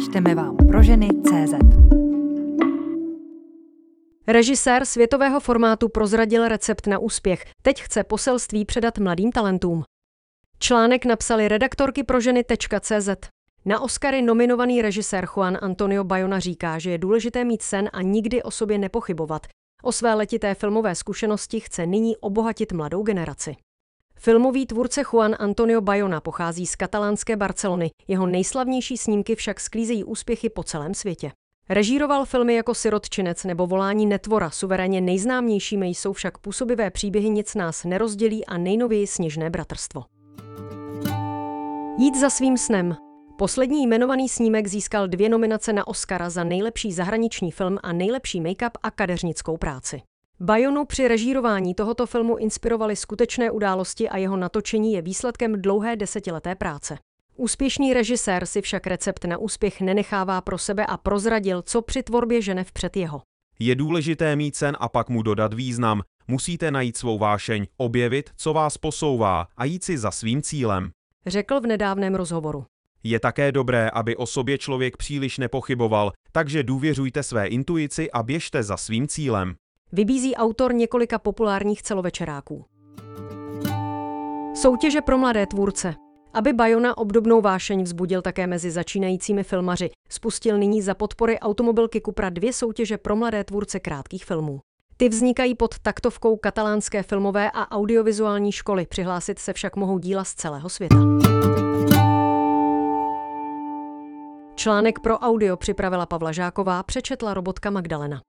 Čteme vám pro ženy CZ. Režisér světového formátu prozradil recept na úspěch. Teď chce poselství předat mladým talentům. Článek napsali redaktorky pro ženy.cz. Na Oscary nominovaný režisér Juan Antonio Bayona říká, že je důležité mít sen a nikdy o sobě nepochybovat. O své letité filmové zkušenosti chce nyní obohatit mladou generaci. Filmový tvůrce Juan Antonio Bayona pochází z katalánské Barcelony, jeho nejslavnější snímky však sklízejí úspěchy po celém světě. Režíroval filmy jako Sirotčinec nebo Volání netvora, suverénně nejznámějšími jsou však působivé příběhy Nic nás nerozdělí a nejnověji Sněžné bratrstvo. Jít za svým snem. Poslední jmenovaný snímek získal dvě nominace na Oscara za nejlepší zahraniční film a nejlepší make-up a kadeřnickou práci. Bayonu při režírování tohoto filmu inspirovaly skutečné události a jeho natočení je výsledkem dlouhé desetileté práce. Úspěšný režisér si však recept na úspěch nenechává pro sebe a prozradil, co při tvorbě žene před jeho. Je důležité mít sen a pak mu dodat význam. Musíte najít svou vášeň, objevit, co vás posouvá a jít si za svým cílem. Řekl v nedávném rozhovoru. Je také dobré, aby o sobě člověk příliš nepochyboval, takže důvěřujte své intuici a běžte za svým cílem. Vybízí autor několika populárních celovečeráků. Soutěže pro mladé tvůrce. Aby Bayona obdobnou vášeň vzbudil také mezi začínajícími filmaři, spustil nyní za podpory automobilky Cupra dvě soutěže pro mladé tvůrce krátkých filmů. Ty vznikají pod taktovkou katalánské filmové a audiovizuální školy, přihlásit se však mohou díla z celého světa. Článek pro audio připravila Pavla Žáková, přečetla robotka Magdalena.